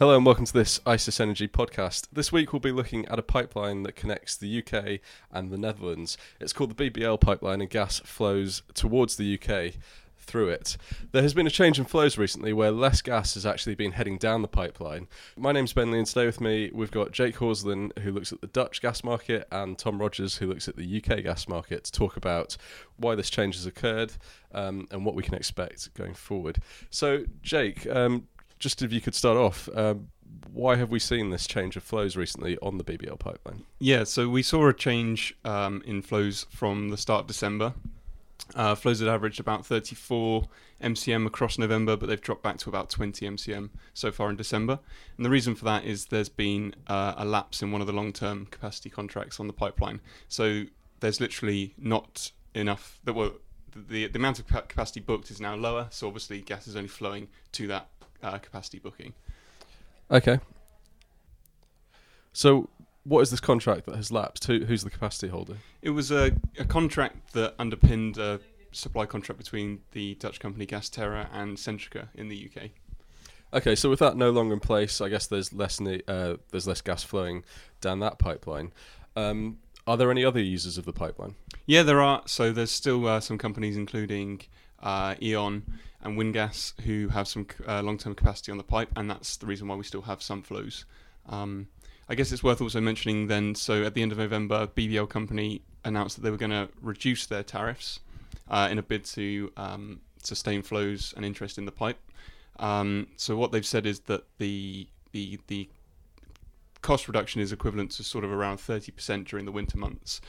Hello and welcome to this ICIS Energy podcast. This week we'll be looking at a pipeline that connects the UK and the Netherlands. It's called the BBL pipeline and gas flows towards the UK through it. There has been a change in flows recently where less gas has actually been heading down the pipeline. My name's Ben Lee and today with me we've got Jake Horslin who looks at the Dutch gas market and Tom Rogers who looks at the UK gas market to talk about why this change has occurred um, and what we can expect going forward. So Jake, um, just if you could start off, um, why have we seen this change of flows recently on the BBL pipeline? Yeah, so we saw a change um, in flows from the start of December. Uh, flows had averaged about 34 MCM across November, but they've dropped back to about 20 MCM so far in December. And the reason for that is there's been uh, a lapse in one of the long term capacity contracts on the pipeline. So there's literally not enough that were. The, the amount of capacity booked is now lower, so obviously gas is only flowing to that uh, capacity booking. Okay. So, what is this contract that has lapsed? Who, who's the capacity holder? It was a, a contract that underpinned a supply contract between the Dutch company GasTerra and Centrica in the UK. Okay, so with that no longer in place, I guess there's less ne- uh, there's less gas flowing down that pipeline. Um, are there any other users of the pipeline? Yeah, there are. So there's still uh, some companies, including uh, E.ON and Wingas, who have some uh, long-term capacity on the pipe, and that's the reason why we still have some flows. Um, I guess it's worth also mentioning then. So at the end of November, BBL company announced that they were going to reduce their tariffs uh, in a bid to um, sustain flows and interest in the pipe. Um, so what they've said is that the the the cost reduction is equivalent to sort of around 30% during the winter months.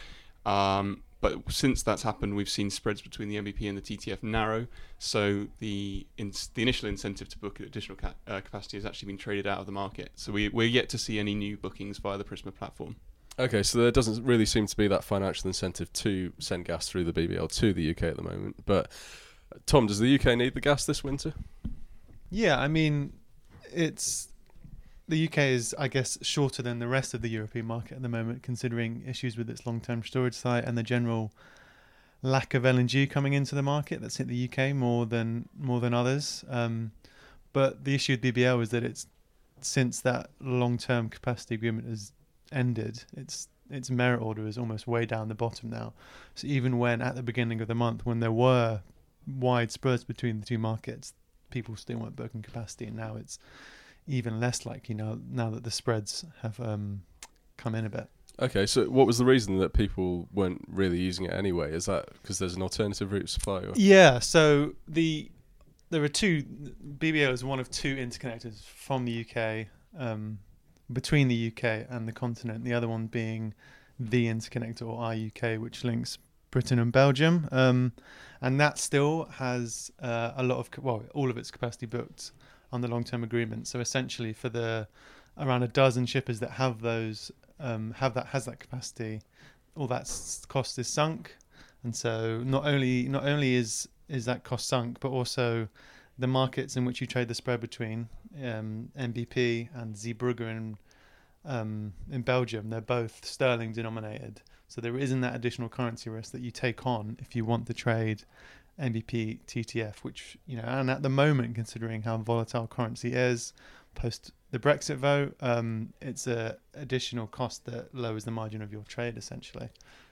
Um, but since that's happened, we've seen spreads between the NBP and the TTF narrow. So the in, the initial incentive to book additional ca- uh, capacity has actually been traded out of the market. So we, we're yet to see any new bookings via the Prisma platform. Okay, so there doesn't really seem to be that financial incentive to send gas through the BBL to the UK at the moment. But Tom, does the UK need the gas this winter? Yeah, I mean, it's the UK is, I guess, shorter than the rest of the European market at the moment, considering issues with its long-term storage site and the general lack of LNG coming into the market that's hit the UK more than more than others. Um, but the issue with BBL is that it's since that long-term capacity agreement has ended, its its merit order is almost way down the bottom now. So even when at the beginning of the month, when there were wide spreads between the two markets, people still weren't booking capacity, and now it's even less likely now now that the spreads have um, come in a bit. Okay, so what was the reason that people weren't really using it anyway? Is that because there's an alternative route supply? Or? Yeah, so the there are two. BBL is one of two interconnectors from the UK um, between the UK and the continent. The other one being the interconnector or IUK, which links Britain and Belgium, um, and that still has uh, a lot of well, all of its capacity booked on the long-term agreement. So essentially, for the around a dozen shippers that have those um, have that has that capacity, all that cost is sunk, and so not only not only is is that cost sunk, but also the markets in which you trade the spread between um, NBP and Zeebrugge in um, in Belgium, they're both sterling denominated. So there isn't that additional currency risk that you take on if you want to trade NBP TTF, which you know, and at the moment, considering how volatile currency is post the Brexit vote, um, it's a additional cost that lowers the margin of your trade essentially.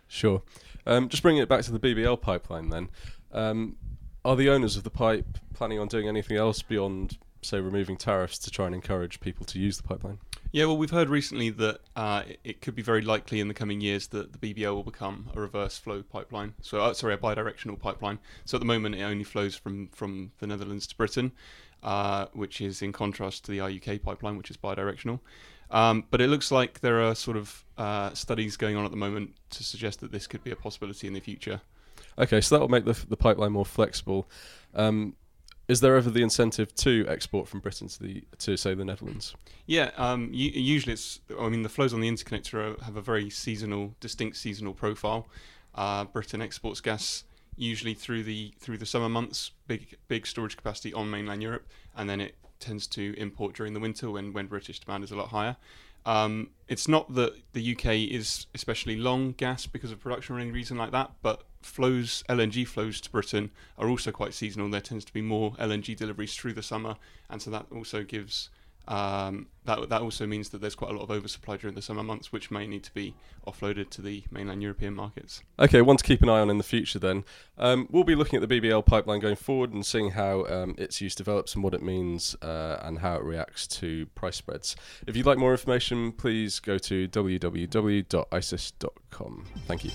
Sure. Um, just bringing it back to the BBL pipeline, then, um, are the owners of the pipe planning on doing anything else beyond, say, removing tariffs to try and encourage people to use the pipeline? Yeah, well, we've heard recently that uh, it could be very likely in the coming years that the BBL will become a reverse flow pipeline. So, uh, sorry, a bidirectional pipeline. So at the moment, it only flows from from the Netherlands to Britain, uh, which is in contrast to the IUK pipeline, which is bidirectional. Um, but it looks like there are sort of uh, studies going on at the moment to suggest that this could be a possibility in the future. Okay, so that will make the, the pipeline more flexible. Um, is there ever the incentive to export from Britain to the to say the Netherlands? Yeah, um, usually it's. I mean, the flows on the interconnector have a very seasonal, distinct seasonal profile. Uh, Britain exports gas usually through the through the summer months, big big storage capacity on mainland Europe, and then it tends to import during the winter when when British demand is a lot higher. Um, it's not that the UK is especially long gas because of production or any reason like that, but flows, LNG flows to Britain are also quite seasonal. There tends to be more LNG deliveries through the summer, and so that also gives um, that that also means that there's quite a lot of oversupply during the summer months, which may need to be offloaded to the mainland European markets. Okay, one to keep an eye on in the future then. Um, we'll be looking at the BBL pipeline going forward and seeing how um, its use develops and what it means uh, and how it reacts to price spreads. If you'd like more information, please go to www.icis.com. Thank you.